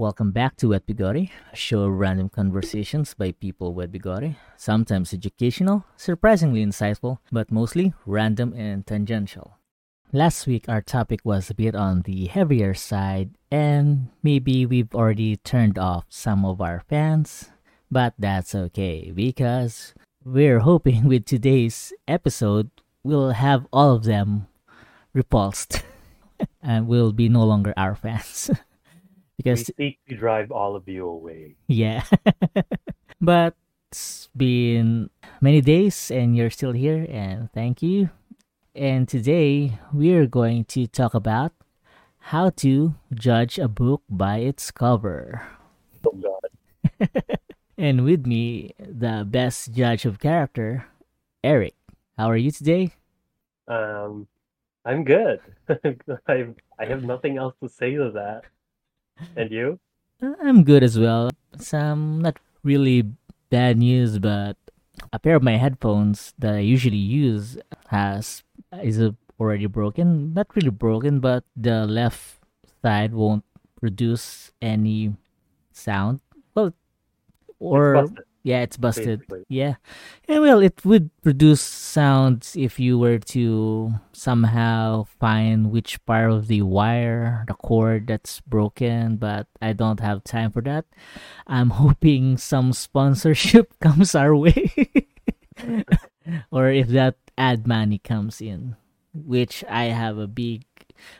Welcome back to Wet Bigori, a show of random conversations by people with Bigori. Sometimes educational, surprisingly insightful, but mostly random and tangential. Last week, our topic was a bit on the heavier side, and maybe we've already turned off some of our fans, but that's okay because we're hoping with today's episode, we'll have all of them repulsed and will be no longer our fans. We because seek to drive all of you away. yeah. but it's been many days and you're still here and thank you. And today we're going to talk about how to judge a book by its cover. Oh God. And with me, the best judge of character, Eric. How are you today? Um, I'm good. I I have nothing else to say to that. And you? I'm good as well. Some not really bad news, but a pair of my headphones that I usually use has is already broken. Not really broken, but the left side won't produce any sound. Well, or. Yeah, it's busted. Basically. Yeah, and well, it would produce sounds if you were to somehow find which part of the wire, the cord that's broken, but I don't have time for that. I'm hoping some sponsorship comes our way, or if that ad money comes in, which I have a big.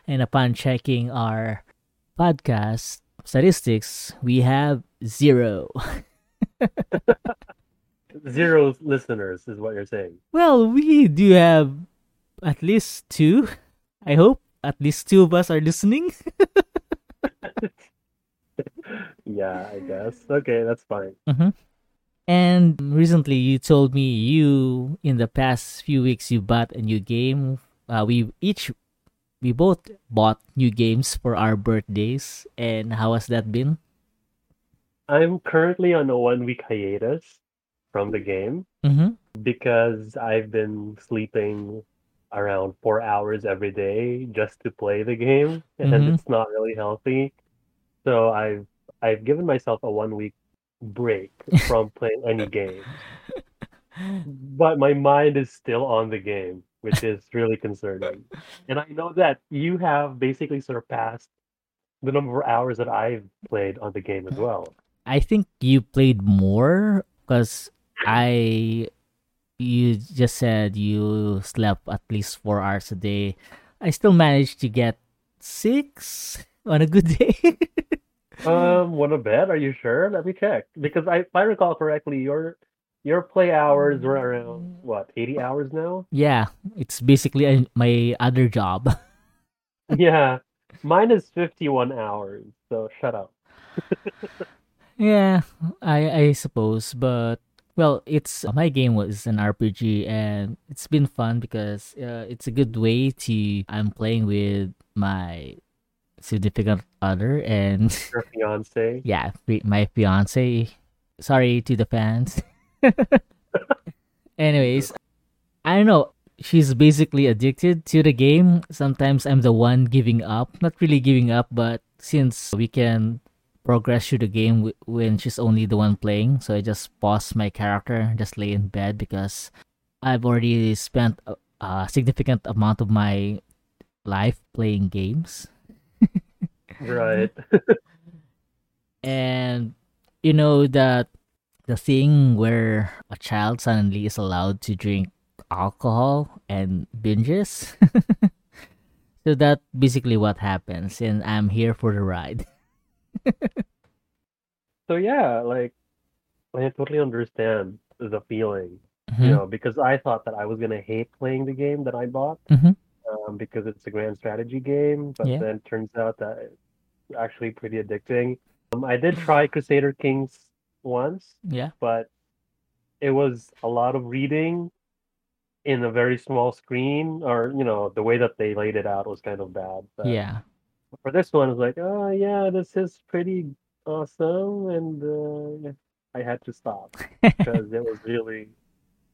And upon checking our podcast statistics, we have zero. Zero listeners is what you're saying. Well, we do have at least two. I hope at least two of us are listening. Yeah, I guess. Okay, that's fine. And recently, you told me you, in the past few weeks, you bought a new game. Uh, we each, we both bought new games for our birthdays. And how has that been? I'm currently on a one week hiatus from the game Mm-hmm. because I've been sleeping around four hours every day just to play the game, and Mhm. it's not really healthy. So I've I've given myself a one week break from playing any game. But my mind is still on the game, which is really concerning. And I know that you have basically surpassed the number of hours that I've played on the game as well. I think you played more because I you just said you slept at least four hours a day. I still managed to get six on a good day. Um, want a bet? Are you sure? Let me check. Because I, if I recall correctly, your your play hours were around what, 80 hours now? yeah, it's basically a, my other job. Yeah. Mine is 51 hours, so shut up. Yeah, I I suppose, but well, it's my game was an RPG and it's been fun because uh, it's a good way to I'm playing with my significant other and Your fiance. yeah, my fiance. Sorry to the fans. Anyways, I don't know. She's basically addicted to the game. Sometimes I'm the one giving up. Not really giving up, but since we can progress through the game w- when she's only the one playing, so I just pause my character, just lay in bed because I've already spent a, a significant amount of my life playing games. Right. and you know that the thing where a child suddenly is allowed to drink alcohol and binges so that basically what happens and i'm here for the ride So yeah, like I totally understand the feeling, Mhm, you know, because I thought that I was gonna hate playing the game that I bought, mhm. um, because it's a grand strategy game, but Yeah. then it turns out that it's actually pretty addicting. Um, I did try Crusader Kings once, yeah but it was a lot of reading in a very small screen, or you know, the way that they laid it out was kind of bad. But yeah for this one, I was like, oh yeah, this is pretty awesome, and uh, I had to stop because it was really,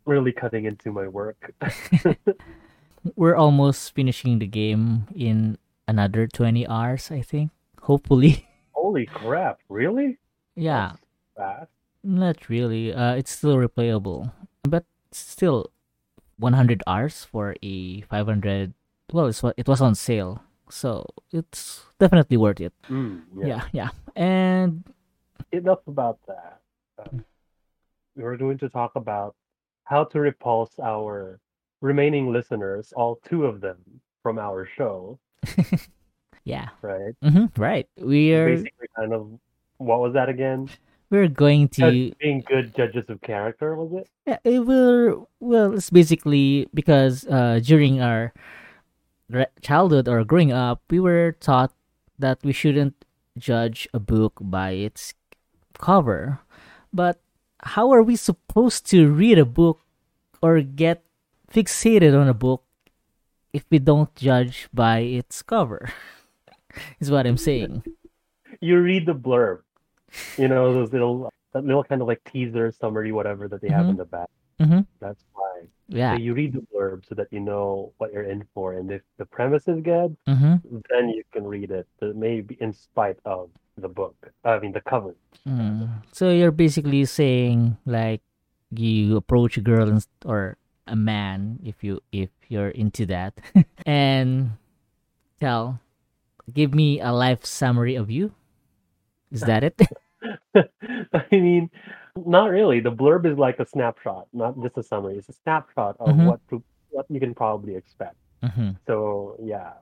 really cutting into my work. we're almost finishing the game in another 20 hours i think hopefully Holy crap! Really? Yeah, Fast. not really. Uh, it's still replayable, but still 100 hours for a 500. Well, it's what it was on sale, so it's definitely worth it. Mm, yeah. Yeah, yeah. And Enough about that. Uh, we're going to talk about how to repulse our remaining listeners, all two of them from our show, yeah, right? hmm right. We're Basically, kind of what was that again? we're going to being good judges of character, was it? Yeah, it will. Well, it's basically because uh, during our re- childhood or growing up, we were taught that we shouldn't judge a book by its cover. But how are we supposed to read a book or get fixated on a book if we don't judge by its cover? is what I'm saying. You read the blurb, you know those little that little kind of like teaser summary, whatever that they have in the back. Mm-hmm. That's why. Yeah. So you read the blurb so that you know what you're in for, and if the premise is good, Mm-hmm. then you can read it. Maybe in spite of the book. I mean the cover. Mm. So you're basically saying like you approach a girl and, or a man if you if you're into that and tell give me a life summary of you. Is that it? I mean, not really. The blurb is like a snapshot, not just a summary. It's a snapshot of Mhm. what to, what you can probably expect. hmm So yeah.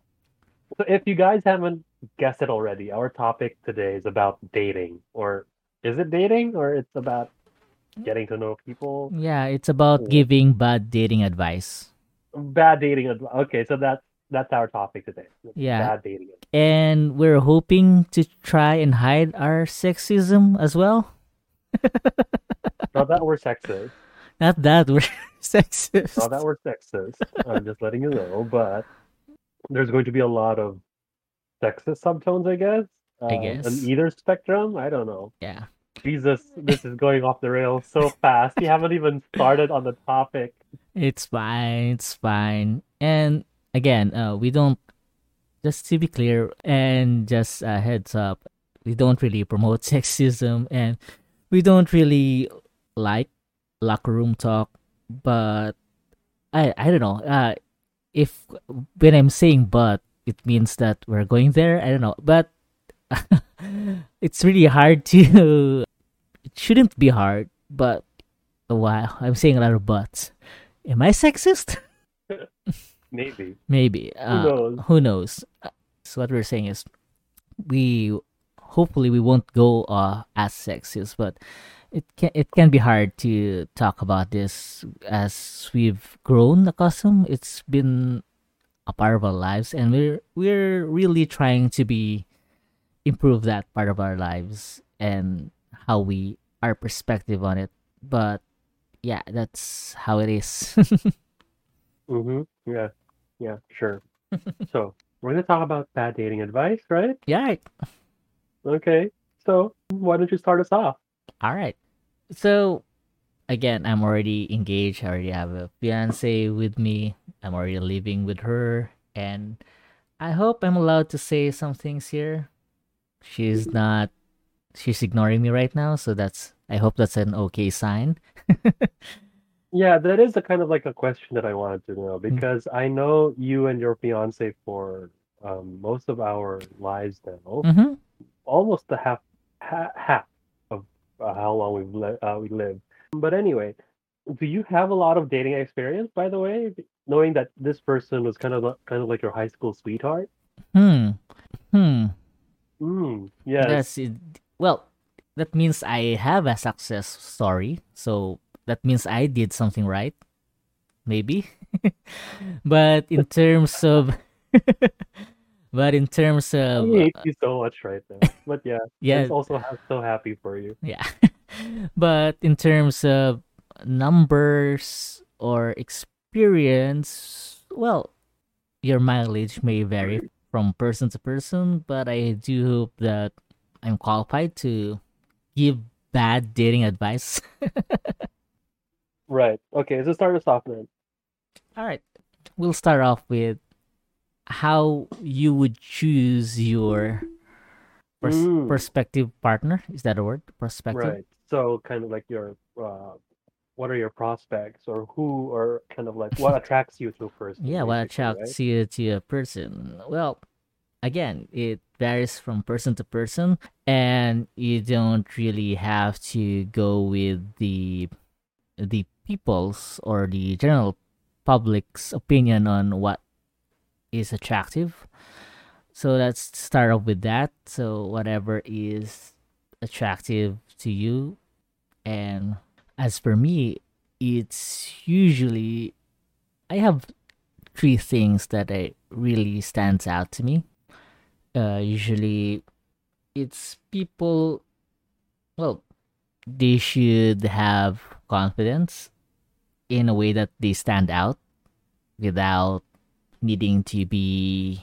So if you guys haven't guessed it already, our topic today is about dating, or is it dating, or it's about getting to know people? Yeah, it's about giving bad dating advice. Bad dating. adv- Okay, so that's that's our topic today. Yeah. Bad dating. And we're hoping to try and hide our sexism as well. Not that we're sexist. Not that we're sexist. Not that we're sexist. I'm just letting you know, but there's going to be a lot of sexist subtones, I guess. I Um, guess. On either spectrum, I don't know. yeah. Jesus, this is going off the rails so fast. You haven't even started on the topic. It's fine. It's fine. And again, uh, we don't. Just to be clear, and just a heads up, we don't really promote sexism, and we don't really like locker room talk. But I, I don't know. Uh, if when I'm saying but, it means that we're going there. I don't know, but it's really hard to. It shouldn't be hard, but wow, I'm saying a lot of buts. Am I sexist? Maybe. Maybe. Who Uh, knows? Who knows? Uh, So what we're saying is, we hopefully we won't go uh, as sexist, but it can it can be hard to talk about this as we've grown accustomed. It's been a part of our lives, and we're we're really trying to be improve that part of our lives and how we our perspective on it. But yeah, that's how it is. Mm-hmm. Yeah. Yeah, sure. so we're gonna talk about bad dating advice, right? yeah. Okay. So why don't you start us off? All right. So, again, I'm already engaged. I already have a fiance with me. I'm already living with her. And I hope I'm allowed to say some things here. She's not, she's ignoring me right now. So, that's, I hope that's an okay sign. Yeah, that is a kind of like a question that I wanted to know Mm. because I know you and your fiance for um, most of our lives now, Mm-hmm. Almost the half ha- half of uh, how long we've li- uh, we lived. But anyway, do you have a lot of dating experience, by the way, knowing that this person was kind of kind of like your high school sweetheart? Hmm. Hmm. Mm, yes. That's it. Well, that means I have a success story. So that means I did something right. Maybe. but in terms of but in terms I of hate uh, you so much right now. But yeah, yeah, I'm also so happy for you. yeah. but in terms of numbers or experience, well, your mileage may vary from person to person, but I do hope that I'm qualified to give bad dating advice. Right. Okay, so start us off then. All right. We'll start off with how you would choose your pers- Mm. prospective partner. Is that a word? Prospective. Right. So kind of like your uh, what are your prospects or who or kind of like what attracts you to a person? Yeah, what basically, right? attracts you to a person? Well, again, it varies from person to person, and you don't really have to go with the the people's or the general public's opinion on what is attractive. So let's start off with that. So whatever is attractive to you, and as for me, it's usually I have three things that I really stands out to me. Uh, usually, it's people. Well, they should have confidence in a way that they stand out without needing to be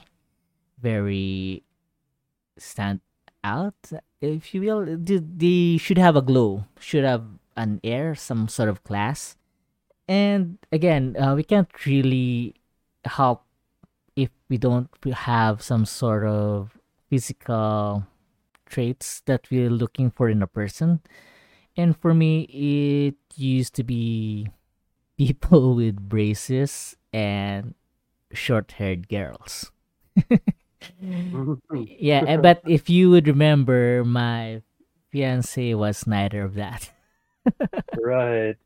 very stand out, if you will. They, should have a glow, should have an air, some sort of class. And again, uh, we can't really help if we don't have some sort of physical traits that we're looking for in a person. And for me, it used to be people with braces and short haired girls. yeah, eh, but if you would remember, my fiance was neither of that. Right.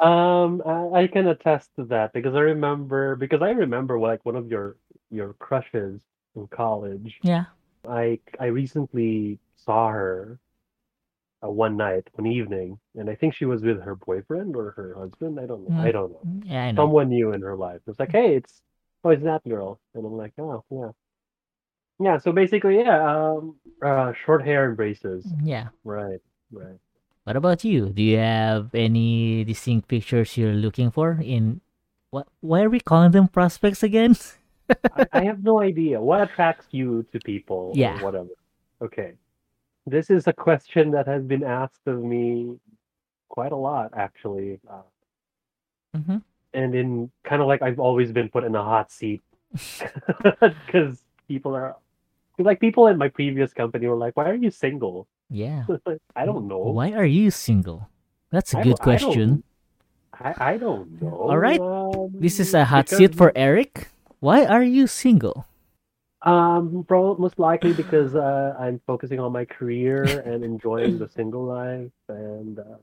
Um, I, I can attest to that because I remember because I remember like one of your your crushes in college. Yeah. I I recently saw her uh, one night, one evening, and I think she was with her boyfriend or her husband. I don't know. I Mm. don't know. Yeah, I know. Someone new in her life. It's like, hey, it's oh, it's that girl, and I'm like, oh, yeah, yeah. So basically, yeah, um, uh, short hair and braces. Yeah. Right, right. What about you? Do you have any distinct pictures you're looking for in what why are we calling them prospects again? I, I have no idea what attracts you to people Yeah. or whatever. Okay. This is a question that has been asked of me quite a lot, actually. Uh, mm-hmm. And in kind of like I've always been put in a hot seat because people are like people in my previous company were like, "Why are you single?" Yeah. I don't know. Why are you single? That's a I good don't- I don't- question. I, I don't know. All right. Um, This is a hot seat for Eric. Why are you single? Um, pro most likely because uh, I'm focusing on my career and enjoying the single life and uh,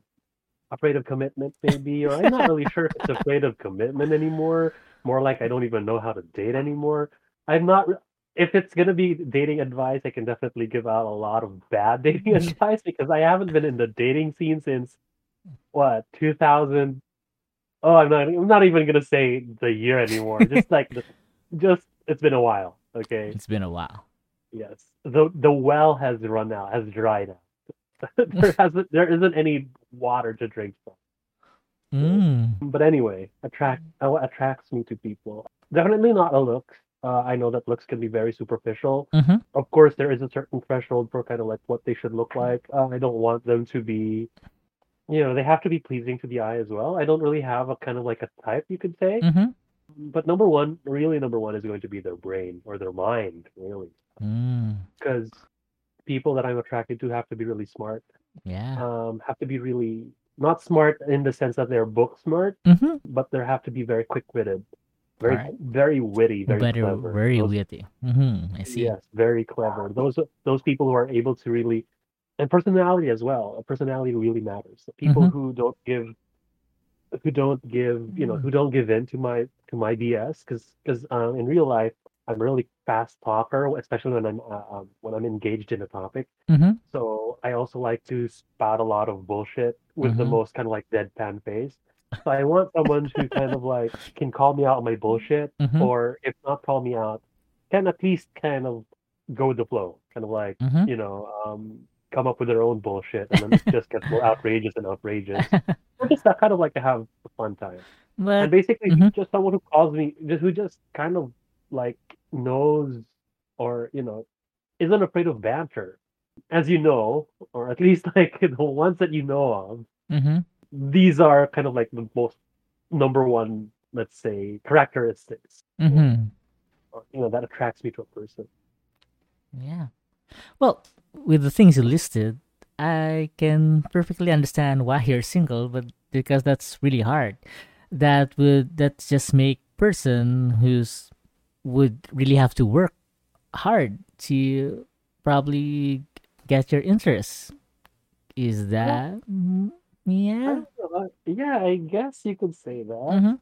afraid of commitment, maybe. Or I'm not really sure if it's afraid of commitment anymore. More like I don't even know how to date anymore. I'm not. re- If it's gonna be dating advice, I can definitely give out a lot of bad dating advice because I haven't been in the dating scene since what 2000. Oh, I'm not. I'm not even gonna say the year anymore. Just like the, just it's been a while. Okay. It's been a while. Yes, the the well has run out, has dried out. there hasn't, there isn't any water to drink from. Mm. But anyway, attract uh, what attracts me to people. Definitely not a look. Uh, I know that looks can be very superficial. Mm-hmm. Of course, there is a certain threshold for kind of like what they should look like. Uh, I don't want them to be, you know, they have to be pleasing to the eye as well. I don't really have a kind of like a type you could say. Mm-hmm. But number one, really number one is going to be their brain or their mind, really. Mm. People that I'm attracted to have to be really smart. Yeah. Um, have to be really not smart in the sense that they're book smart, Mm-hmm. but they have to be very quick witted, very Alright. very witty, very clever. very Those- witty. Mm-hmm. I see. Yes, very clever. Those those people who are able to really, and personality as well. Personality really matters. The people Mhm. who don't give, who don't give, you know, who don't give in to my to my BS, because because um, in real life I'm really fast talker, especially when I'm uh, um, when I'm engaged in a topic. Mm-hmm. So I also like to spout a lot of bullshit with the Mhm. most kind of like deadpan face. So I want someone who kind of like can call me out on my bullshit, Mhm. or if not call me out, can at least kind of go with the flow, kind of like Mhm. you know, um, come up with their own bullshit, and then it just gets more outrageous and outrageous. Or just that kind of like to have a fun time, and But basically Mhm. just someone who calls me, just who just kind of like knows, or you know, isn't afraid of banter, as you know, or at least like the ones that you know of mm-hmm. these are kind of like the most number one, let's say, characteristics, Mm-hmm. or, you know, that attracts me to a person. Yeah. Well, with the things you listed, I can perfectly understand why you're single, but because that's really hard. That would that just make person who's would really have to work hard to probably get your interest. Is that I yeah? don't know. uh, Yeah, I guess you could say that. Mm-hmm.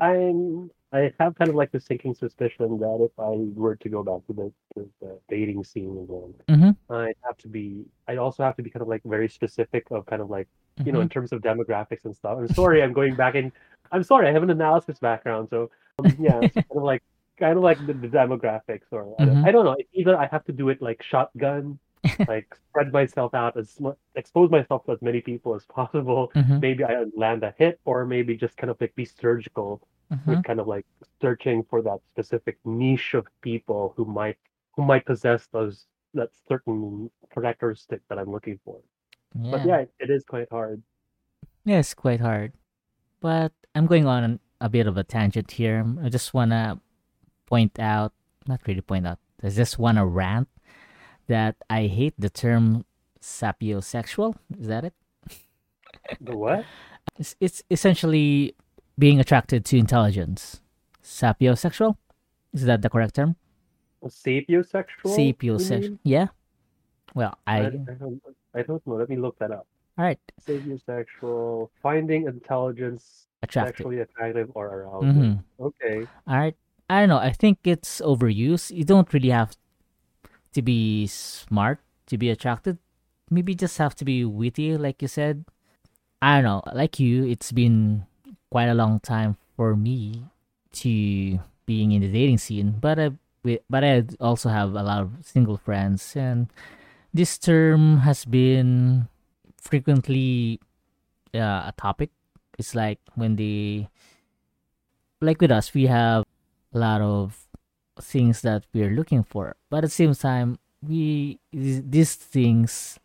I'm I have kind of like the sinking suspicion that if I were to go back to the, to the dating scene again, Mm-hmm. I'd have to be I'd also have to be kind of like very specific of kind of like you know Mm-hmm. in terms of demographics and stuff. I'm sorry, I'm going back in. I'm sorry, I have an analysis background, so um, yeah, so kind of like kind of like the, the demographics, or I don't, Mm-hmm. I don't know. Either I have to do it like shotgun, like spread myself out as expose myself to as many people as possible. Mm-hmm. Maybe I land a hit, or maybe just kind of like be surgical Mm-hmm. with kind of like searching for that specific niche of people who might who might possess those that certain characteristic that I'm looking for. But Yeah. yeah, it, it is quite hard. Yeah, it's quite hard. But I'm going on a bit of a tangent here. I just wanna point out, not really point out, I just wanna rant that I hate the term sapiosexual. Is that it? The what? It's, it's essentially being attracted to intelligence. Sapiosexual? Is that the correct term? Sapiosexual? Sapiosexual. Yeah. Well, I, I. I don't I don't know. Let me look that up. All right. Sapiosexual, finding intelligence Attracted. sexually attractive or Mm-hmm. Okay. All right. I don't know. I think it's overused. You don't really have to be smart to be attracted. Maybe just have to be witty, like you said. I don't know. Like you, it's been quite a long time for me to being in the dating scene, but I but I also have a lot of single friends, and this term has been frequently uh, a topic. It's like when they like with us, we have lot of things that we're looking for, but at the same time, we these things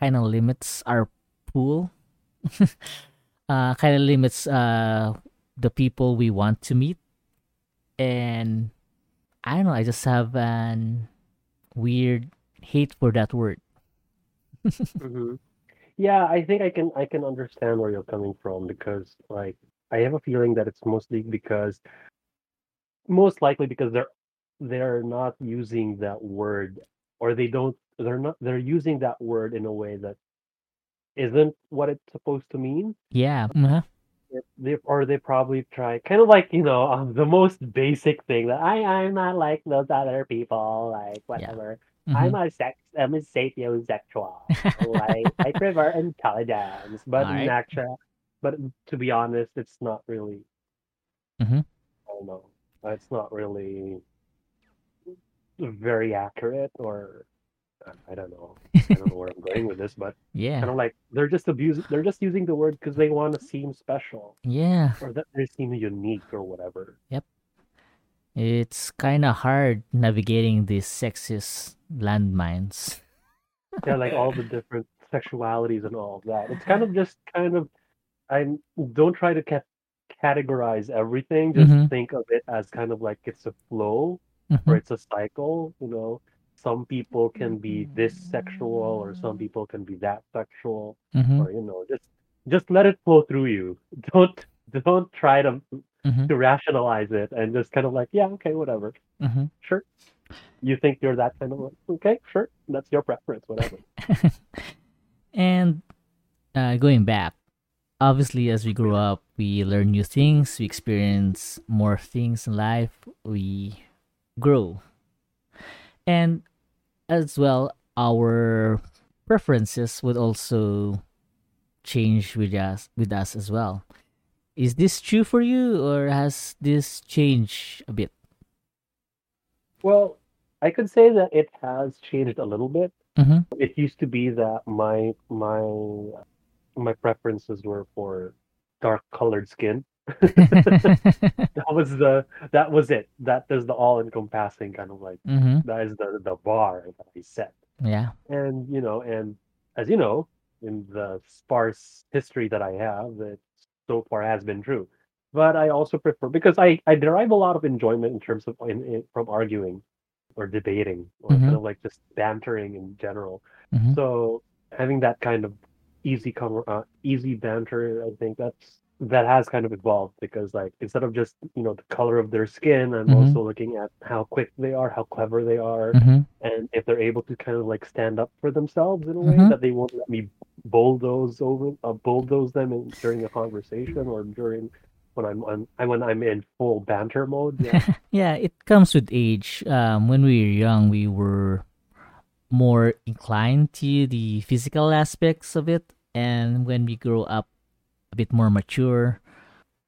kind of limits our pool. uh, kind of limits uh the people we want to meet, and I don't know. I just have an weird hate for that word. hmm Yeah, I think I can I can understand where you're coming from because like I have a feeling that it's mostly because most likely because they're they're not using that word or they don't they're not they're using that word in a way that isn't what it's supposed to mean. Yeah. It- They or they probably try kind of like you know um, the most basic thing that I I'm not like those other people like Yeah. whatever. Mhm. I'm a sex I'm a sapiosexual. like I prefer intelligence, but All right. actual, but to be honest, it's not really. Mm-hmm. I don't know. It's not really very accurate, or uh, I don't know. I don't know where I'm going with this, but Yeah. kind of like they're just abusing. They're just using the word because they want to seem special Yeah. or that they seem unique or whatever. Yep. It's kind of hard navigating these sexist landmines. Yeah, like all the different sexualities and all of that. It's kind of just kind of. I don't try to ca- categorize everything. Just Mhm. think of it as kind of like it's a flow or Mhm. it's a cycle. You know, some people can be this sexual, or some people can be that sexual, Mhm. or you know, just just let it flow through you. Don't don't try to Mhm. to rationalize it and just kind of like, yeah, okay, whatever, Mhm. sure. You think you're that kind of like, okay, sure, that's your preference, whatever. And uh, going back, obviously, as we grow up, we learn new things, we experience more things in life, we grow. And as well, our preferences would also change with us with us as well. Is this true for you or has this changed a bit? Well, I could say that it has changed a little bit. Mhm. It used to be that my my my preferences were for dark colored skin. that was the that was it. That is the all encompassing kind of like mhm. that is the the bar that I set. Yeah. And you know, and as you know, in the sparse history that I have, it so far has been true. But I also prefer because I I derive a lot of enjoyment in terms of in, in, from arguing or debating or Mhm. kind of like just bantering in general. Mhm. So having that kind of easy com- uh, easy banter, I think that's that has kind of evolved because like instead of just you know the color of their skin, I'm Mhm. also looking at how quick they are, how clever they are, Mhm. and if they're able to kind of like stand up for themselves in a way Mhm. that they won't let me bulldoze over uh, bulldoze them in, during a conversation or during when I'm on when I'm in full banter mode. Yeah. yeah, it comes with age. Um, when we were young, we were more inclined to the physical aspects of it, and when we grow up a bit more mature,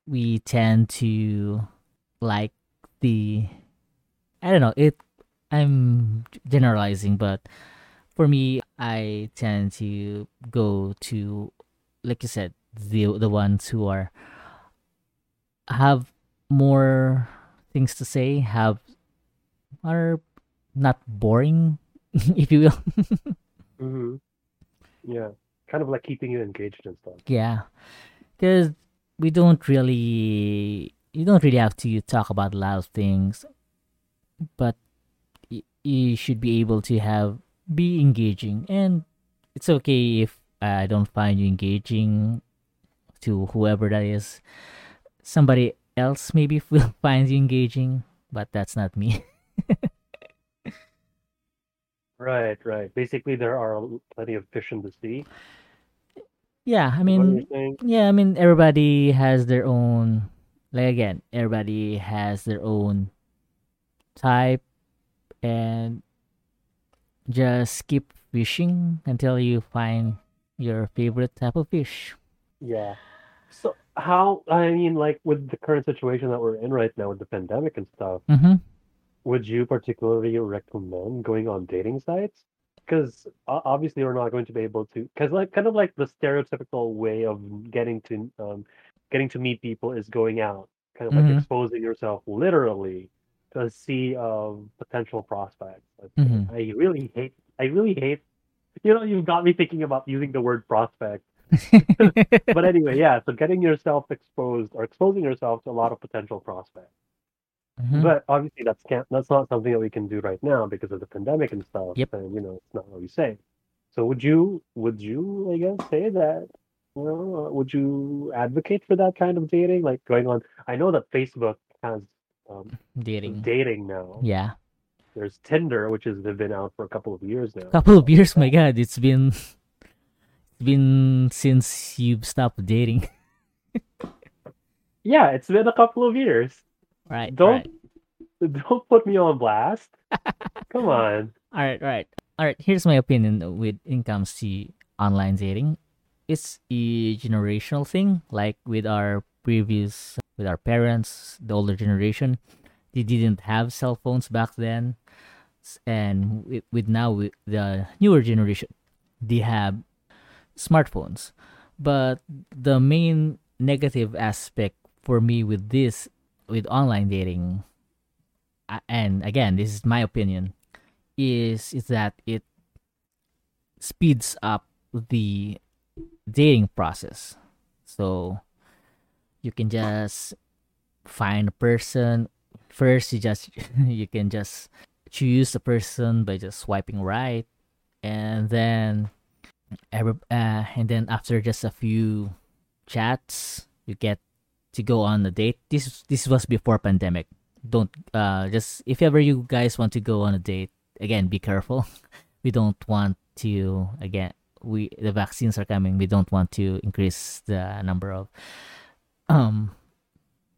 we tend to like the. I don't know. It. I'm generalizing, but for me, I tend to go to, like you said, the the ones who are have more things to say, have are not boring, if you will. hmm Yeah. Kind of like keeping you engaged and stuff. yeah, because we don't really, you don't really have to talk about a lot of things, but you should be able to have be engaging, and it's okay if I don't find you engaging to whoever that is. Somebody else maybe will find you engaging, but that's not me. Right, right. Basically, there are plenty of fish in the sea. yeah, I is what you're mean, saying. yeah, I mean, everybody has their own. Like again, everybody has their own type, and just keep fishing until you find your favorite type of fish. Yeah. So how, I mean, like with the current situation that we're in right now with the pandemic and stuff, Mm-hmm. Would you particularly recommend going on dating sites? Because obviously we're not going to be able to, because like kind of like the stereotypical way of getting to um getting to meet people is going out, kind of like Mhm. exposing yourself literally to a sea of potential prospects. Say. Mhm. I really hate, I really hate, you know, you've got me thinking about using the word prospect. But anyway, yeah, so getting yourself exposed or exposing yourself to a lot of potential prospects. Mhm. But obviously, that's can't that's not something that we can do right now because of the pandemic and stuff. Yep. And you know, it's not really safe. So would you would you I guess say that you know uh, would you advocate for that kind of dating like going on? I know that Facebook has um, Dating. dating now. Yeah, There's Tinder, which has been out for a couple of years now. couple of years. My God, it's been it's been since you've stopped dating. Yeah, it's been a couple of years. Right. Don't Right. don't put me on blast. Come on. All right, right. All right, here's my opinion with income to online dating. It's a generational thing, like with our previous, with our parents, the older generation. They didn't have cell phones back then. And with, with now, with the newer generation, they have smartphones. But the main negative aspect for me with this, with online dating, and again, this is my opinion, is is that it speeds up the dating process. So you can just find a person first you just you can just choose a person by just swiping right and then every uh, and then after just a few chats you get to go on a date. This this was before pandemic. Don't uh just if ever you guys want to go on a date again be careful. We don't want to again we the vaccines are coming. We don't want to increase the number of um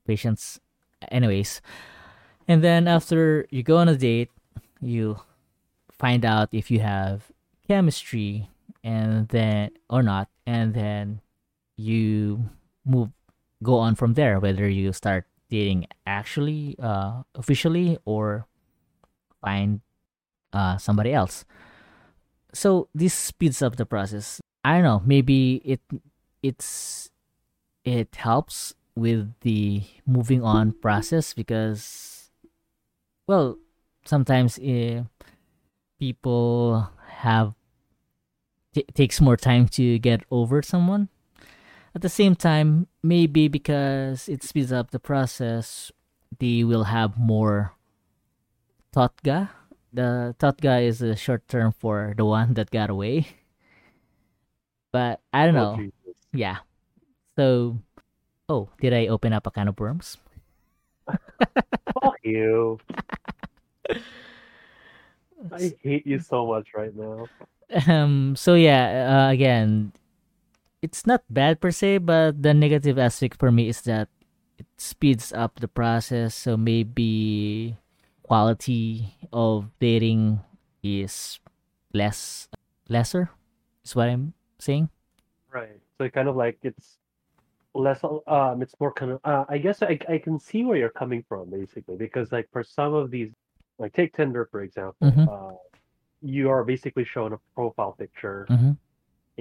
patients. Anyways and then after you go on a date you find out if you have chemistry and then or not and then you move go on from there whether you start dating actually uh officially or find uh somebody else. So this speeds up the process. I don't know maybe it it's it helps with the moving on process because well sometimes eh, people have t- takes more time to get over someone. At the same time maybe because it speeds up the process they will have more totga the guy is a short term for the one that got away. But I don't Oh know. Jesus. Yeah. So, oh, did I open up a can of worms? Fuck you. I hate you so much right now. Um. So yeah. Uh, again, it's not bad per se, but the negative aspect for me is that it speeds up the process. So maybe quality of dating is less lesser. Is what I'm saying. Right. So it kind of like it's less um it's more kind of uh, I guess I I can see where you're coming from basically because like for some of these like take Tinder for example Mhm. uh you are basically shown a profile picture Mm-hmm.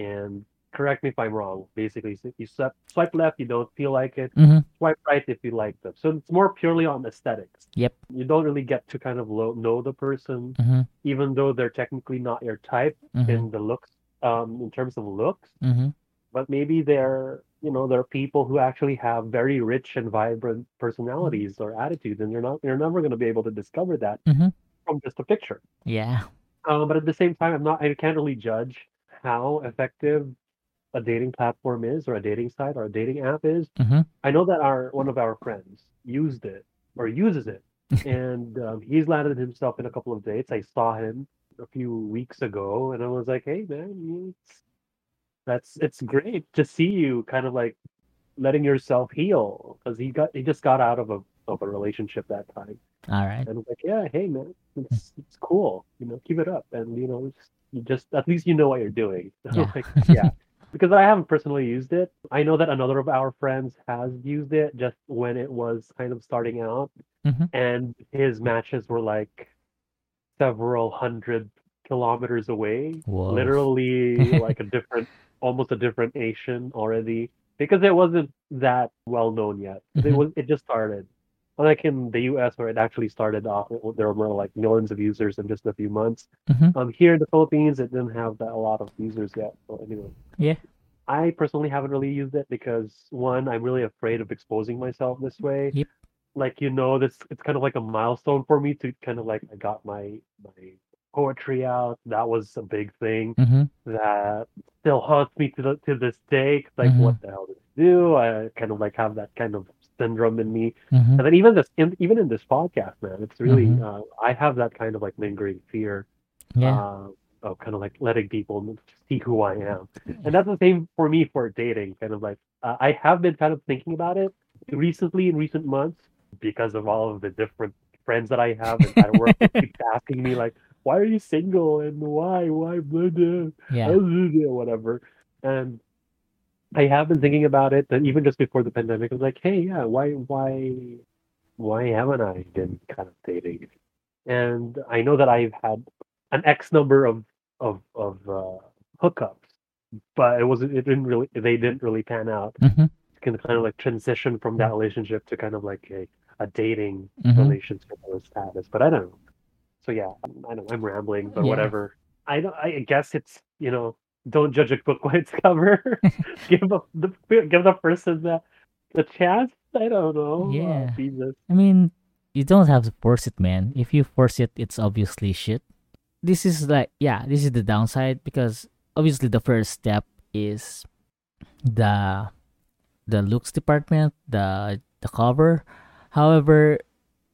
and correct me if I'm wrong basically so you swipe, swipe left you don't feel like it Mm-hmm. swipe right if you like them so it's more purely on aesthetics Yep. you don't really get to kind of lo- know the person Mm-hmm. even though they're technically not your type Mm-hmm. in the looks um in terms of looks Mm-hmm. but maybe they're you know they're people who actually have very rich and vibrant personalities or attitudes and you're not you're never going to be able to discover that Mhm. from just a picture Yeah. um, but at the same time i'm not i can't really judge how effective a dating platform is or a dating site or a dating app is Mm-hmm. i know that our one of our friends used it or uses it. And um, he's landed himself in a couple of dates. I saw him a few weeks ago and i was like hey man it's, that's it's great to see you kind of like letting yourself heal. Because he got he just got out of a of a relationship that time. All right. and I was like yeah hey man it's it's cool. You know keep it up. And you know just, you just at least you know what you're doing. Yeah. like, yeah because I haven't personally used it. I know that another of our friends has used it just when it was kind of starting out, Mhm. and his matches were like several hundred kilometers away, Whoa. literally like a different, almost a different nation already, because it wasn't that well known yet. It Mhm. was it just started. Unlike in the U.S. where it actually started off, it- there were like millions of users in just a few months. Mhm. Um, here in the Philippines, it didn't have that a lot of users yet. So anyway, Yeah. I personally haven't really used it because one, I'm really afraid of exposing myself this way. Yep. Like you know, this it's kind of like a milestone for me to kind of like I got my my poetry out. That was a big thing Mm-hmm. that still haunts me to the, to this day. like, Mhm. what the hell did I do? I kind of like have that kind of syndrome in me. Mm-hmm. And then even this, in, even in this podcast, man, it's really Mhm. uh, I have that kind of like lingering fear Yeah. uh, of kind of like letting people see who I am. And that's the same for me for dating. Kind of like uh, I have been kind of thinking about it recently in recent months because of all of the different friends that I have and at work keep asking me like, "Why are you single? And why? Why blah, blah, yeah. blah, blah," whatever?" And I have been thinking about it. And even just before the pandemic, I was like, "Hey, yeah, why, why, why haven't I been kind of dating?" And I know that I've had an X number of of of uh, hookups, but it wasn't. It didn't really. They didn't really pan out. Mm-hmm. Can kind of like transition from that relationship to kind of like a a dating Mhm. relationship or status. But I don't know. So yeah, I know I'm rambling, but Yeah. whatever. I don't. I guess it's you know don't judge a book by its cover. give a, the give the person the the chance. I don't know. Oh, Yeah. Jesus. I mean, you don't have to force it, man. If you force it, it's obviously shit. This is like, yeah, this is the downside because obviously the first step is the the looks department, the the cover. However,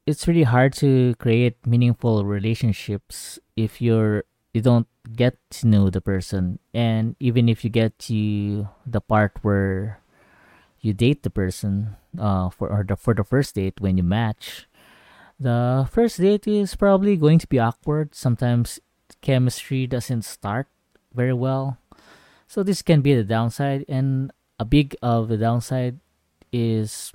it's really hard to create meaningful relationships if you're you don't get to know the person. And even if you get to the part where you date the person uh for or the for the first date when you match the first date is probably going to be awkward. Sometimes chemistry doesn't start very well. So this can be the downside. And a big of the downside is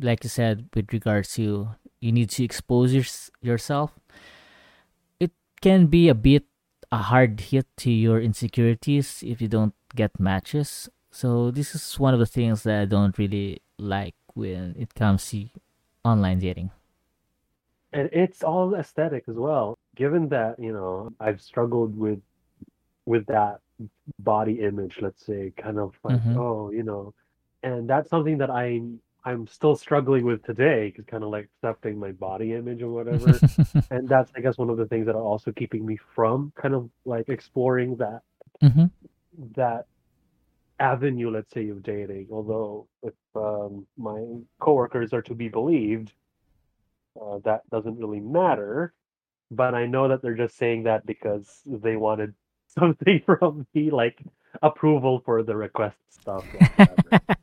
like you said with regards to you need to expose your, yourself. It can be a bit a hard hit to your insecurities if you don't get matches so this is one of the things that I don't really like when it comes to online dating. and it's all aesthetic as well given that you know i've struggled with with that body image let's say kind of like Mhm. oh you know and that's something that i I'm still struggling with today, because kind of like accepting my body image or whatever. and that's I guess one of the things that are also keeping me from kind of like exploring that hmm that avenue, let's say, of dating. Although if um, my coworkers are to be believed, uh, that doesn't really matter. But I know that they're just saying that because they wanted something from me, like approval for the request stuff. Or whatever. Or-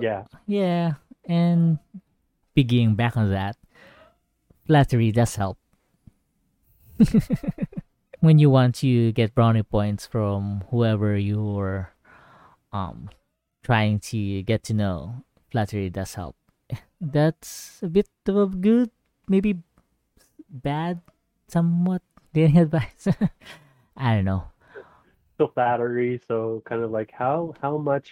yeah, yeah, and piggying back on that, flattery does help. when you want to get brownie points from whoever you're um trying to get to know, flattery does help. That's a bit of a good, maybe bad, somewhat dating advice. I don't know. so flattery. So kind of like how how much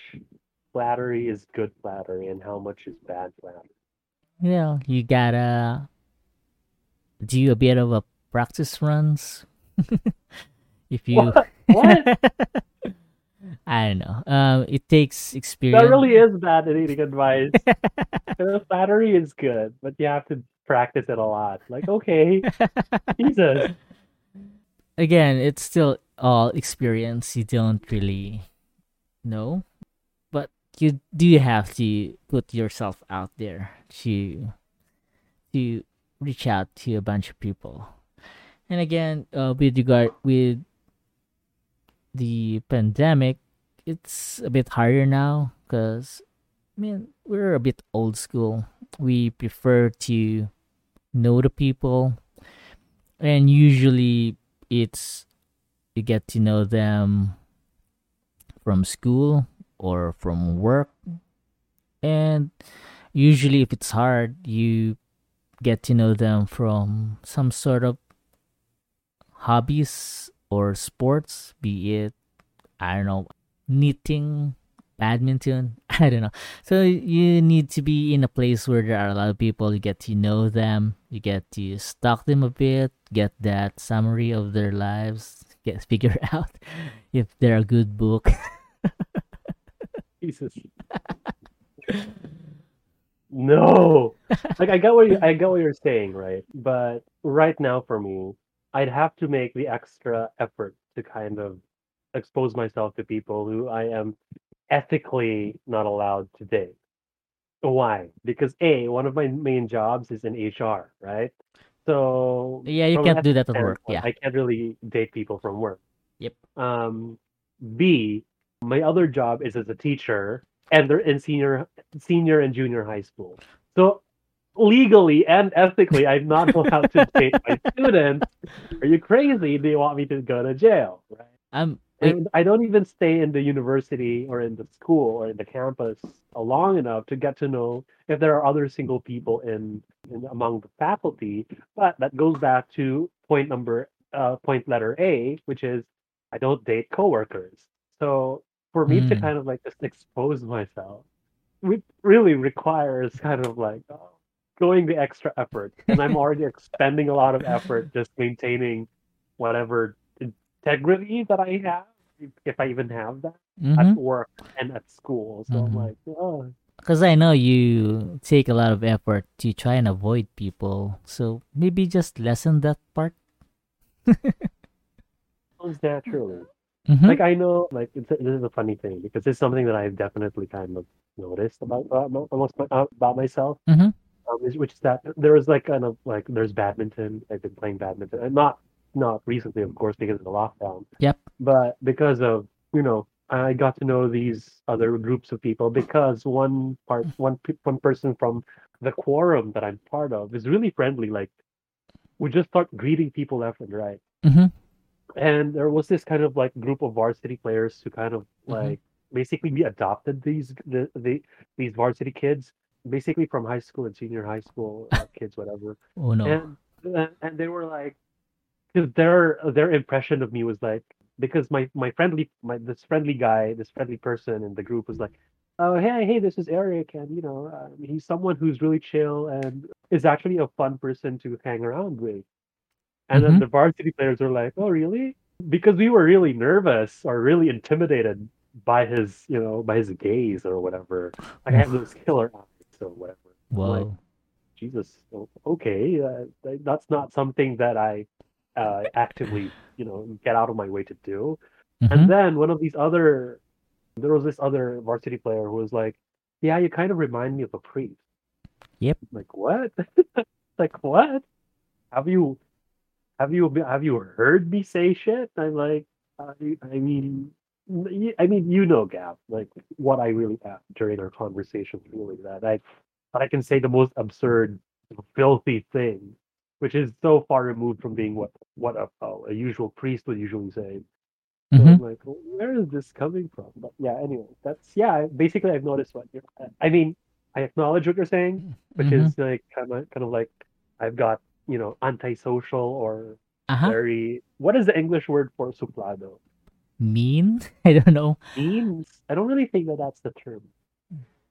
flattery is good flattery and how much is bad flattery. You know, you gotta do a bit of a practice runs. if you, What? What? I don't know. Um, it takes experience. That really is bad dating advice. Uh, Flattery is good, but you have to practice it a lot. Like, okay, Jesus. Again, it's still all experience. You don't really know, you do have to put yourself out there to to reach out to a bunch of people. And again, uh, with regard with the pandemic, it's a bit harder now because I mean we're a bit old school. We prefer to know the people, and usually it's you get to know them from school or from work, and usually if it's hard, you get to know them from some sort of hobbies or sports, be it I don't know, knitting, badminton, I don't know. So you need to be in a place where there are a lot of people, you get to know them, you get to stalk them a bit, get that summary of their lives, get figure out if they're a good book. Jesus. No. Like I got what you, I get what you're saying, right? But right now for me, I'd have to make the extra effort to kind of expose myself to people who I am ethically not allowed to date. Why? Because A, one of my main jobs is in HR, right? So yeah, you can't do that at work. Yeah. I can't really date people from work. Yep. Um, B, my other job is as a teacher, and they're in senior, senior and junior high school. So legally and ethically, I'm not allowed to date my students. Are you crazy? Do you want me to go to jail? Right? Um And I don't even stay in the university or in the school or in the campus long enough to get to know if there are other single people in, in among the faculty. But that goes back to point number, uh, point letter A, which is I don't date coworkers. So for me to Mm. kind of like just expose myself, it really requires kind of like uh, going the extra effort, and I'm already expending a lot of effort just maintaining whatever integrity that I have, if, I even have that mhm. at work and at school. So I'm Mhm. like, oh, Because I know you take a lot of effort to try and avoid people. So maybe just lessen that part. comes naturally. Mm-hmm. Like I know, like it's, this is a funny thing because it's something that I've definitely kind of noticed about my- almost my, uh, about myself. Mhm. Um, which is that there was like kind of like there's badminton. I've been playing badminton, and not not recently, of course, because of the lockdown. Yep. But because of you know, I got to know these other groups of people because one part one one person from the quorum that I'm part of is really friendly. Like we just start greeting people left and right Mm-hmm. And there was this kind of like group of varsity players who kind of Mhm. like basically we adopted these the, the these varsity kids basically from high school and senior high school uh, kids whatever Oh no. and and- they were like their their impression of me was like because my my friendly my this friendly guy this friendly person in the group was like oh hey hey this is Eric and you know uh, he's someone who's really chill and is actually a fun person to hang around with and then Mhm. the varsity players were like oh really because we were really nervous or really intimidated by his you know by his gaze or whatever. Like I have those killer eyes or whatever. Whoa. like, Jesus, okay, uh, that's not something that I uh, actively you know get out of my way to do. Mhm. And then one of these other, there was this other varsity player who was like, "Yeah, you kind of remind me of a priest." Yep. Like what? like what? Have you, have you, have you heard me say shit? I'm like, I, I mean, I mean, you know, Gab, like what I really am during our conversations, really that I, I can say the most absurd, filthy thing, which is so far removed from being what what a, a usual priest would usually say. So Mhm. I'm like, "Well, where is this coming from? But yeah, anyway, that's yeah. Basically, I've noticed what you're. I mean, I acknowledge what you're saying, which Mhm. is like kind of kind of like I've got you know antisocial or Uh-huh. very. What is the English word for suplado? Mean? I don't know. Means I don't really think that that's the term.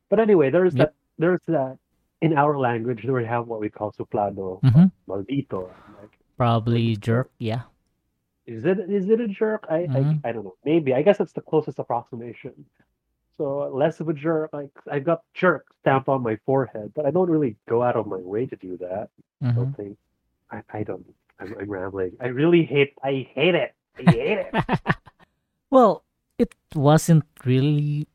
But anyway, there's Yep. that. There's that in our language. We have what we call suplado, Mhm. maldito. Like, Probably jerk. Yeah. Is it is it a jerk? I, Mhm. I I don't know. Maybe I guess it's the closest approximation. So less of a jerk. Like I've got jerk stamped on my forehead, but I don't really go out of my way to do that. I Mhm. don't think. I, I don't. I'm, I'm rambling. I really hate. I hate it. I hate it. well, it wasn't really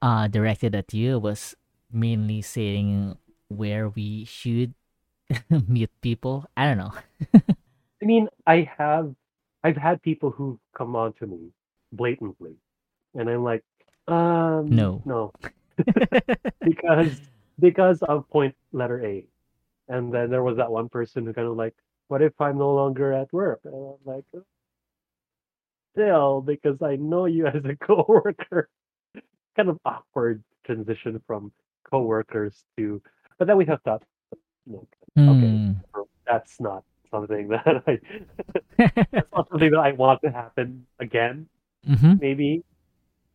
uh directed at you. It was mainly saying where we should meet people. I don't know. I mean, I have. I've had people who come on to me blatantly, and I'm like, um, No. no, because because of point letter A. And then there was that one person who kind of like, what if I'm no longer at work? And I'm like, still, because I know you as a coworker. kind of awkward transition from coworkers to, but then we hooked up. No, Hmm. that's not something that I. that's not something that I want to happen again. hmm Maybe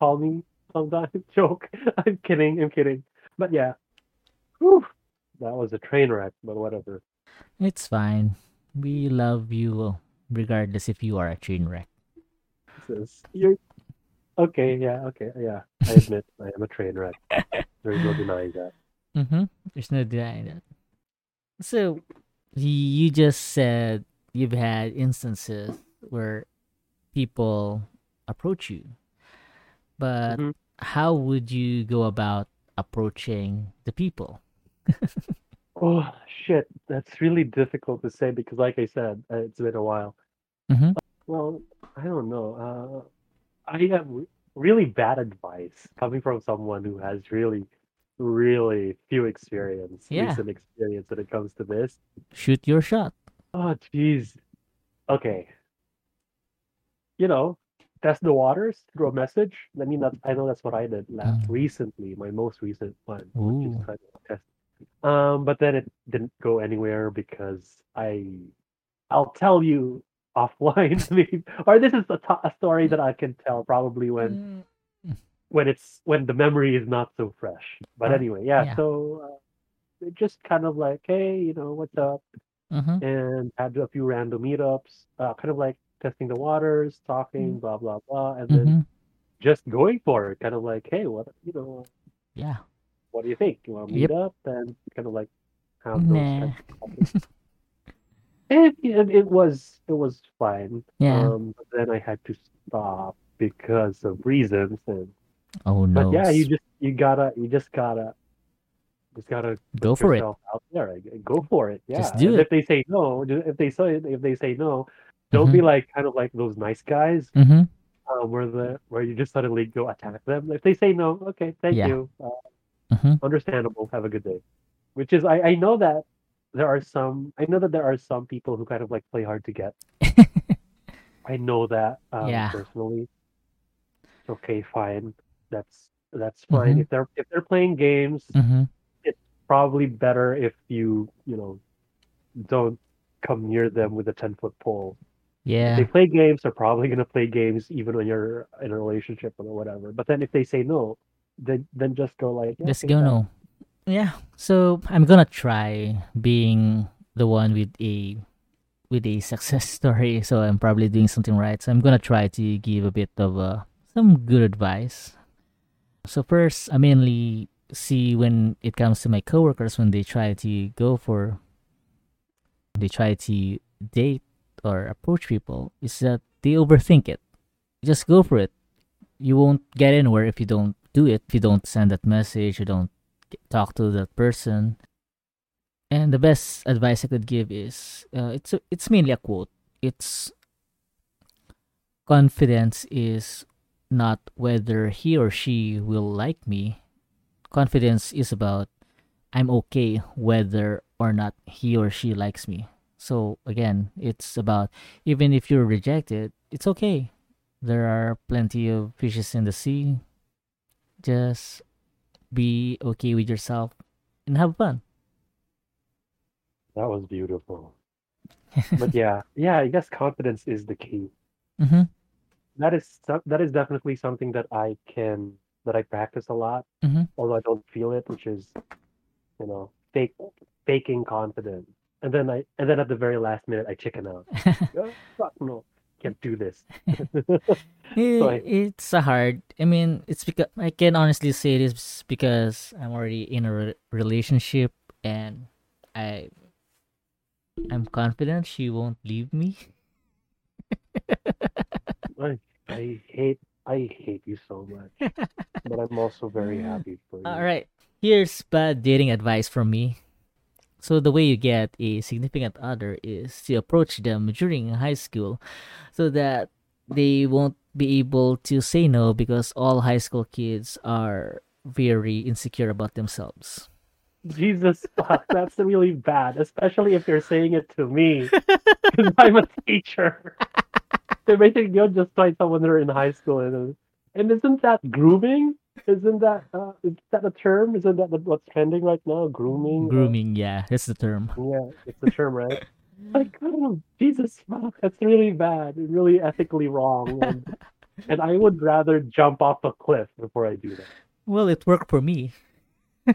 call me sometime. Joke. I'm kidding. I'm kidding. But yeah. Whew. That was a train wreck, but whatever. It's fine. We love you regardless if you are a train wreck. You're okay. Yeah. Okay. Yeah. I admit I am a train wreck. There's no denying that. Mm-hmm. There's no denying that. So, you just said you've had instances where people approach you, but Mhm. how would you go about approaching the people? Oh shit, that's really difficult to say because, like I said, uh, it's been a while. Mm-hmm. Well, I don't know. Uh, I have re- really bad advice coming from someone who has really, really few experience, Yeah. recent experience when it comes to this. Shoot your shot. Oh, jeez. Okay. You know, test the waters through a message. I mean, that's I know that's what I did last Mm. recently, my most recent one, which is kind of test. Um, but then it didn't go anywhere because I, I'll tell you offline, maybe. Or this is a, story that I can tell probably when when it's when the memory is not so fresh. But anyway, yeah. yeah. So uh, it just kind of like, hey, you know, what's up? Mm-hmm. and had a few random meetups, uh, kind of like testing the waters, talking, blah blah blah, and then Mm-hmm. just going for it, kind of like, hey, what you know, Yeah. What do you think? You want to Yep. meet up and kind of like have those. Nah. kinds of topics. it, was it was fine. Yeah. Um, but then I had to stop because of reasons, and Oh no. but yeah, you just you gotta you just gotta just gotta go for it. out there. Go for it. Yeah. Just do and it. If they say no, if they say if they say no, don't be like kind of like those nice guys Mm-hmm. uh, where the where you just suddenly go attack them. If they say no, okay, thank Yeah. you. Uh, Mm-hmm. understandable. Have a good day. Which is I I know that there are some I know that there are some people who kind of like play hard to get. I know that um, Yeah. personally. Okay, fine. That's that's fine. Mhm. If they're if they're playing games, mm-hmm. probably better if you you know don't come near them with a 10 foot pole if Yeah. they play games they're probably going to play games even when you're in a relationship or whatever but then if they say no then then just go like yeah, Let's okay, go no. Yeah. So I'm gonna try being the one with a with a success story. So I'm probably doing something right. So I'm gonna try to give a bit of a some good advice. So first, I mainly see when it comes to my coworkers when they try to go for they try to date or approach people is that they overthink it. Just go for it. You won't get anywhere if you don't do it. If you don't send that message, you don't talk to that person. And the best advice I could give is uh, it's a, it's mainly a quote. It's confidence is not whether he or she will like me. Confidence is about I'm okay whether or not he or she likes me. So again, it's about even if you're rejected, it's okay. There are plenty of fishes in the sea. Just be okay with yourself and have fun. That was beautiful. But yeah, yeah, I guess confidence is the key. mm-hmm. That is that is definitely something that I can that I practice a lot, Mm-hmm. although I don't feel it, which is, you know, fake faking confidence. And then I and then at the very last minute I chicken out. Oh, fuck no, can't do this. So I- it's a hard. I mean, it's because I can honestly say this because I'm already in a re- relationship and I I'm confident she won't leave me. I I hate I hate you so much, but I'm also very happy for you. All right, here's bad dating advice from me. So the way you get a significant other is to approach them during high school, so that they won't be able to say no because all high school kids are very insecure about themselves. Jesus, fuck, that's really bad, especially if you're saying it to me, because I'm a teacher. They're making you just find someone they're in high school, and and isn't that grooming? Isn't that uh, is that a term? Isn't that what's trending right now? Grooming. Uh, Grooming, yeah, that's the term. yeah, it's the term, right? Like, oh, Jesus, that's really bad, really ethically wrong, and, and I would rather jump off a cliff before I do that. Well, it worked for me.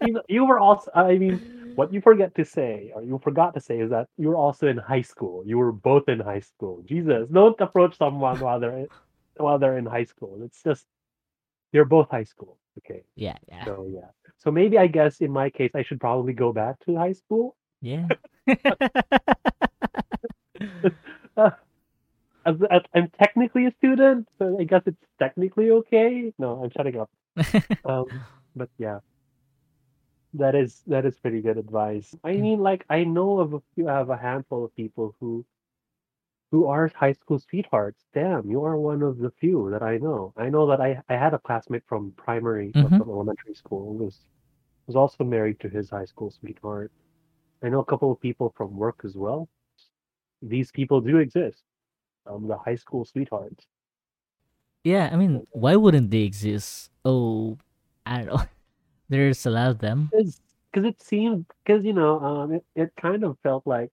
you, you were also i mean what you forget to say or you forgot to say is that you were also in high school. You were both in high school. Jesus don't approach someone while they're in, while they're in high school. It's just you're both high school okay? Yeah, yeah, so yeah. So maybe i guess in my case i should probably go back to high school yeah. As, as, i'm technically a student so i guess it's technically okay. No i'm shutting up. Um but yeah. That is that is pretty good advice. I Mm. mean like i know of a few i have a handful of people who who are high school sweethearts. Damn you are one of the few that i know. I know that i i had a classmate from primary Mhm. from elementary school who was was also married to his high school sweetheart i know a couple of people from work as well these people do exist um the high school sweethearts yeah, I mean, why wouldn't they exist? Oh, I don't know. There's a lot of them. because it seemed because you know um it, it kind of felt like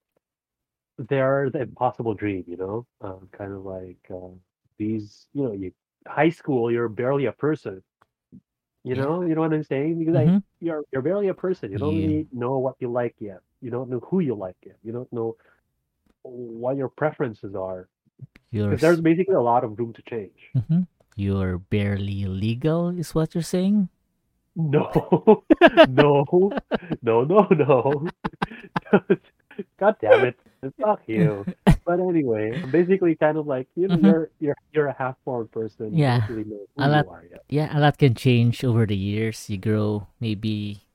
they're the impossible dream you know um, kind of like uh, these you know you high school you're barely a person you Yeah. know you know what i'm saying because Mhm. like you're you're barely a person you don't Yeah. really know what you like yet you don't know who you like yet you don't know what your preferences are because there's basically a lot of room to change hmm You're barely legal, is what you're saying? No, no, no, no, no. God damn it. Fuck you. But anyway, basically kind of like you know, Mhm. you're you're you're a half formed person. Yeah. really know who A lot- you are yet. Yeah, a lot can change over the years. You grow, maybe,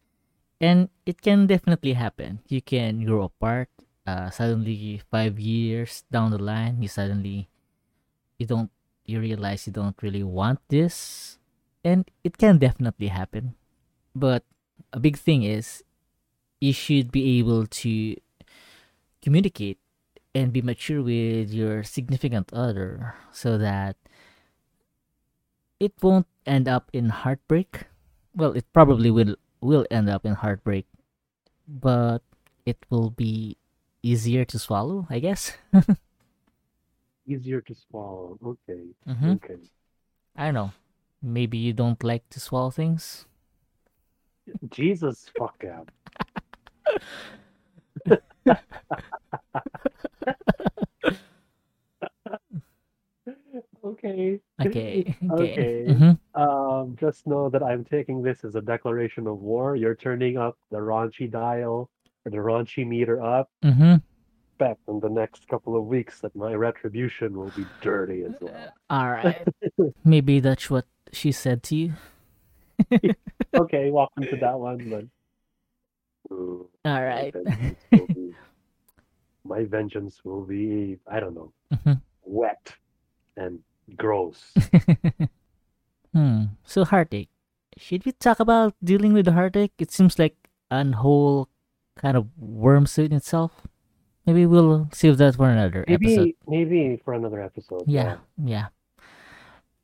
and it can definitely happen. You can grow apart. Uh, suddenly, five years down the line, you suddenly, you don't, you realize you don't really want this, and it can definitely happen. But a big thing is, you should be able to communicate and be mature with your significant other so that it won't end up in heartbreak. Well, it probably will will end up in heartbreak, but it will be easier to swallow, I guess. Easier to swallow. Okay. hmm Okay. I don't know. Maybe you don't like to swallow things. Jesus fuck out. Okay. Okay. Okay. Okay. Mhm. Um, just know that I'm taking this as a declaration of war. You're turning up the raunchy dial or the raunchy meter up. Mhm. Expect in the next couple of weeks that my retribution will be dirty as well. All right. Maybe that's what she said to you. Okay, welcome to that one, but Ooh, All my vengeance will be, my vengeance will be, I don't know, Mhm. wet and gross. hmm. So heartache. Should we talk about dealing with the heartache? It seems like an whole kind of worm suit in itself. Maybe we'll save that for another episode. Maybe, maybe for another episode. Yeah. Yeah.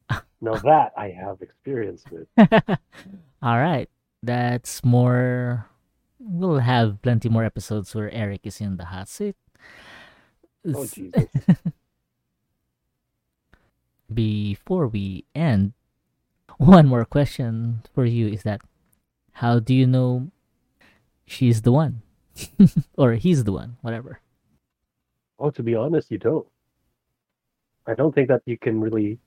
Now that I have experience with. All right. That's more. We'll have plenty more episodes where Eric is in the hot seat. Oh Jesus. Before we end, one more question for you is that how do you know she's the one? or he's the one, whatever. Oh, to be honest, you don't. I don't think that you can really,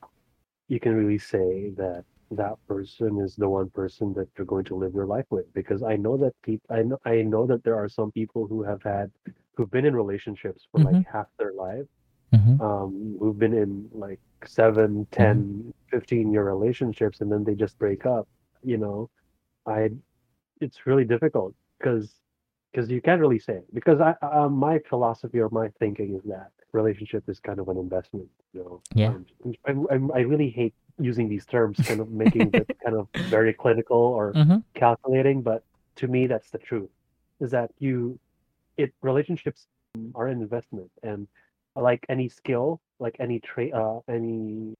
you can really say that that person is the one person that you're going to live your life with because I know that people, I know, I know that there are some people who have had, who've been in relationships for like half their life, Mm-hmm. um, who've been in like seven, 10, 15 year relationships and then they just break up. You know, I, it's really difficult because because you can't really say it. because I uh, my philosophy or my thinking is that relationship is kind of an investment. You know, Yeah. Um, I, I I really hate using these terms, kind of making it kind of very clinical or Mm-hmm. calculating, but to me that's the truth. Is that you, it relationships are an investment, and like any skill, like any trait, uh, any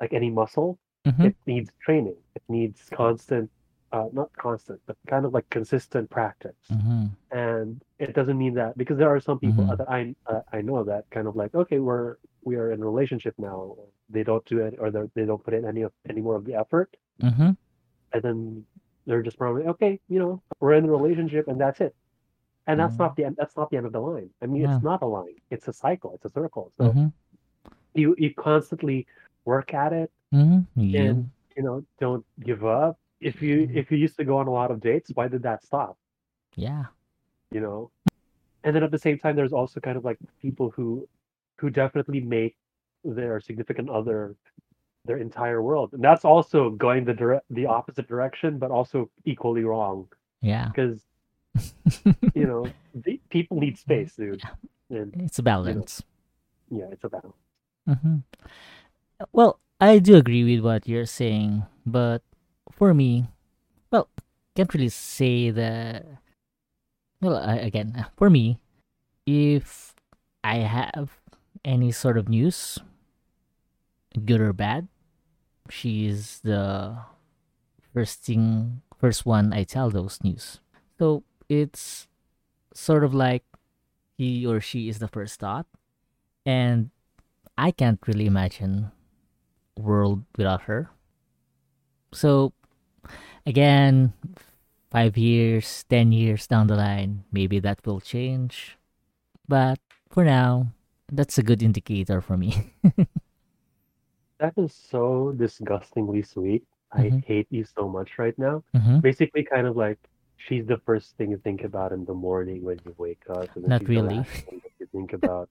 like any muscle, Mm-hmm. it needs training. It needs constant, uh, not constant, but kind of like consistent practice. Mm-hmm. And it doesn't mean that because there are some people Mhm. that I uh, I know that kind of like okay we're we are in a relationship now. They don't do it or they don't put in any of any more of the effort, Mm-hmm. and then they're just probably okay, you know, we're in a relationship and that's it. And that's Mhm. not the end. That's not the end of the line. I mean, Yeah. it's not a line. It's a cycle. It's a circle. So Mm-hmm. you you constantly work at it Mm-hmm. You. and you know don't give up if you Mhm. if you used to go on a lot of dates why did that stop Yeah. you know and then at the same time there's also kind of like people who who definitely make their significant other their entire world and that's also going the dire- the opposite direction but also equally wrong Yeah. because you know the, people need space dude and It's a balance. yeah it's a balance Mm-hmm. Well, I do agree with what you're saying, but for me, well, can't really say that. Well, I, again, for me, if I have any sort of news, good or bad, she's the first thing, first one I tell those news. So it's sort of like he or she is the first thought, and I can't really imagine world without her. So again, five years, ten years down the line, maybe that will change. But for now, that's a good indicator for me. that is so disgustingly sweet i Mhm. hate you so much right now hmm basically kind of like she's the first thing you think about in the morning when you wake up and Not really. you think about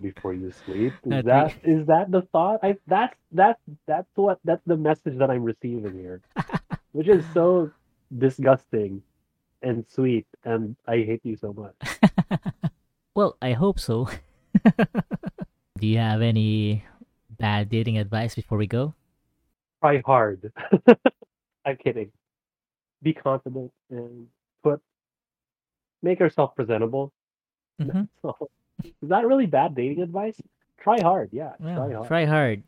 before you sleep is Not that is that the thought i that's that's that's what that's the message that i'm receiving here which is so disgusting and sweet and i hate you so much well, I hope so. Do you have any bad dating advice before we go? try hard i'm kidding be confident and put make yourself presentable Mhm. So, is that really bad dating advice? Try hard, yeah. Well, try hard. try hard.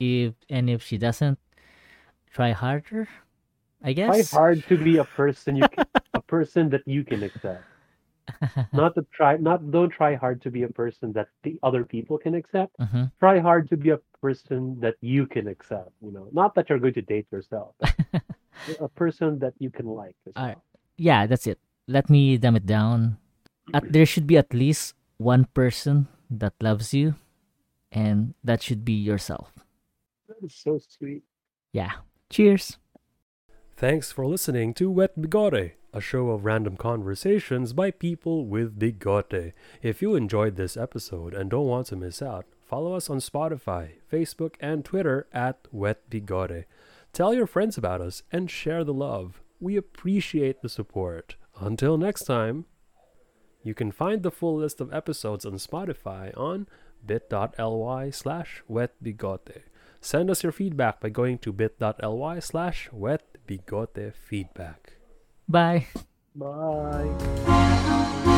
If and if she doesn't, try harder. I guess. Try hard to be a person you can, a person that you can accept. Not to try not don't try hard to be a person that the other people can accept. hmm Try hard to be a person that you can accept, you know. Not that you're going to date yourself. But a person that you can like as Alright. well. Yeah, that's it. Let me dumb it down. At, there should be at least one person that loves you, and that should be yourself. That is so sweet. Yeah. Cheers. Thanks for listening to Wet Bigote, a show of random conversations by people with bigote. If you enjoyed this episode and don't want to miss out, follow us on Spotify, Facebook, and Twitter at Wet Bigote. Tell your friends about us and share the love. We appreciate the support. Until next time, you can find the full list of episodes on Spotify on bit.ly slash wetbigote. Send us your feedback by going to bit.ly slash wetbigote feedback. Bye. Bye.